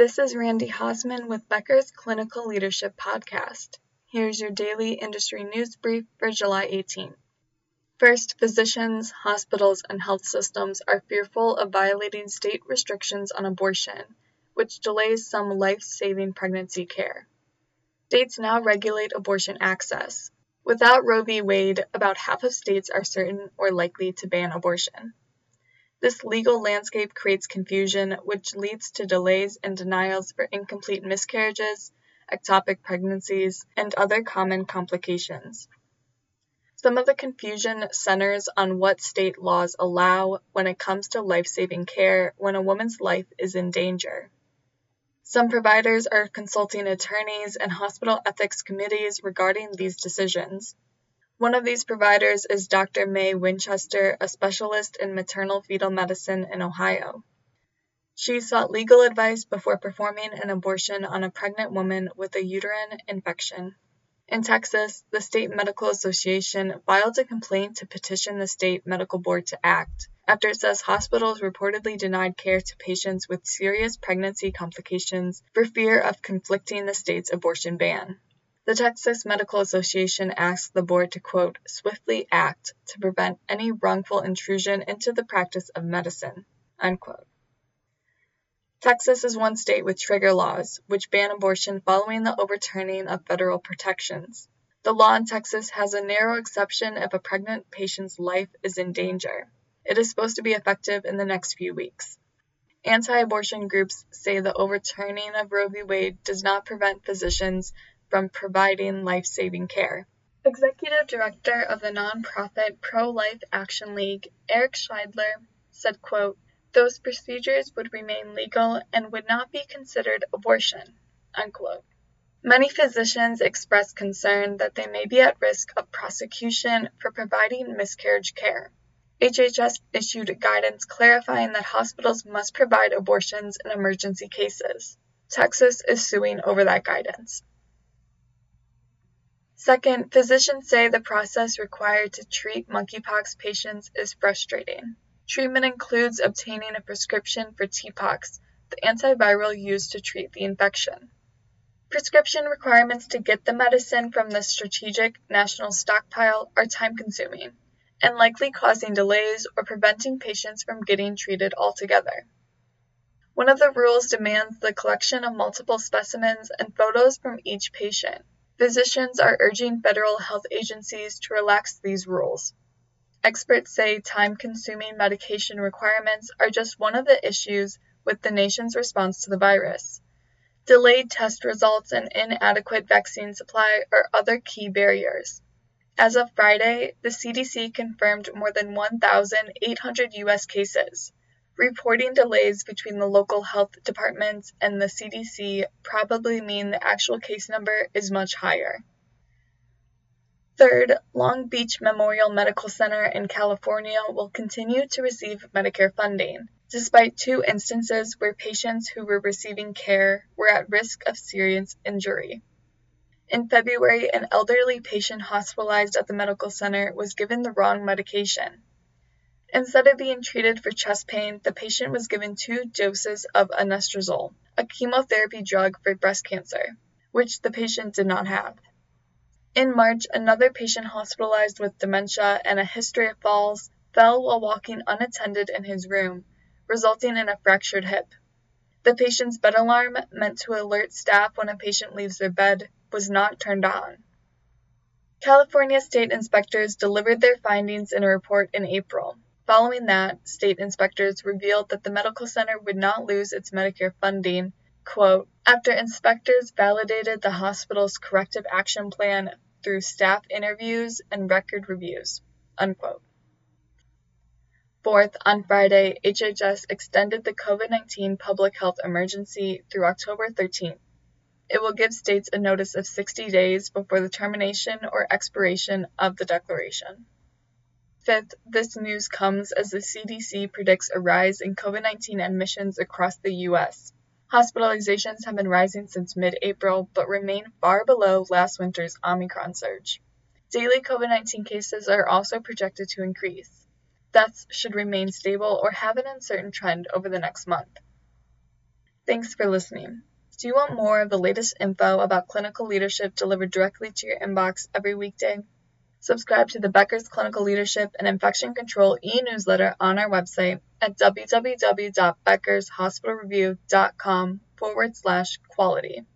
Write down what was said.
This is Randy Hosman with Becker's Clinical Leadership Podcast. Here's your daily industry news brief for July 18. First, physicians, hospitals, and health systems are fearful of violating state restrictions on abortion, which delays some life saving pregnancy care. States now regulate abortion access. Without Roe v. Wade, about half of states are certain or likely to ban abortion. This legal landscape creates confusion, which leads to delays and denials for incomplete miscarriages, ectopic pregnancies, and other common complications. Some of the confusion centers on what state laws allow when it comes to life saving care when a woman's life is in danger. Some providers are consulting attorneys and hospital ethics committees regarding these decisions. One of these providers is Dr. Mae Winchester, a specialist in maternal fetal medicine in Ohio. She sought legal advice before performing an abortion on a pregnant woman with a uterine infection. In Texas, the State Medical Association filed a complaint to petition the state medical board to act after it says hospitals reportedly denied care to patients with serious pregnancy complications for fear of conflicting the state's abortion ban. The Texas Medical Association asked the board to quote, swiftly act to prevent any wrongful intrusion into the practice of medicine, unquote. Texas is one state with trigger laws, which ban abortion following the overturning of federal protections. The law in Texas has a narrow exception if a pregnant patient's life is in danger. It is supposed to be effective in the next few weeks. Anti abortion groups say the overturning of Roe v. Wade does not prevent physicians from providing life saving care. Executive Director of the nonprofit Pro Life Action League, Eric Scheidler, said, quote, Those procedures would remain legal and would not be considered abortion. Unquote. Many physicians expressed concern that they may be at risk of prosecution for providing miscarriage care. HHS issued guidance clarifying that hospitals must provide abortions in emergency cases. Texas is suing over that guidance. Second, physicians say the process required to treat monkeypox patients is frustrating. Treatment includes obtaining a prescription for TPOXX, the antiviral used to treat the infection. Prescription requirements to get the medicine from the strategic national stockpile are time consuming and likely causing delays or preventing patients from getting treated altogether. One of the rules demands the collection of multiple specimens and photos from each patient. Physicians are urging federal health agencies to relax these rules. Experts say time consuming medication requirements are just one of the issues with the nation's response to the virus. Delayed test results and inadequate vaccine supply are other key barriers. As of Friday, the CDC confirmed more than 1,800 U.S. cases. Reporting delays between the local health departments and the CDC probably mean the actual case number is much higher. Third, Long Beach Memorial Medical Center in California will continue to receive Medicare funding, despite two instances where patients who were receiving care were at risk of serious injury. In February, an elderly patient hospitalized at the medical center was given the wrong medication. Instead of being treated for chest pain, the patient was given two doses of anastrozole, a chemotherapy drug for breast cancer, which the patient did not have. In March, another patient hospitalized with dementia and a history of falls fell while walking unattended in his room, resulting in a fractured hip. The patient's bed alarm, meant to alert staff when a patient leaves their bed, was not turned on. California state inspectors delivered their findings in a report in April. Following that, state inspectors revealed that the medical center would not lose its Medicare funding, quote, after inspectors validated the hospital's corrective action plan through staff interviews and record reviews, unquote. Fourth, on Friday, HHS extended the COVID 19 public health emergency through October 13th. It will give states a notice of 60 days before the termination or expiration of the declaration. Fifth, this news comes as the CDC predicts a rise in COVID 19 admissions across the U.S. Hospitalizations have been rising since mid April, but remain far below last winter's Omicron surge. Daily COVID 19 cases are also projected to increase. Deaths should remain stable or have an uncertain trend over the next month. Thanks for listening. Do you want more of the latest info about clinical leadership delivered directly to your inbox every weekday? Subscribe to the Becker's Clinical Leadership and Infection Control e newsletter on our website at www.beckershospitalreview.com forward slash quality.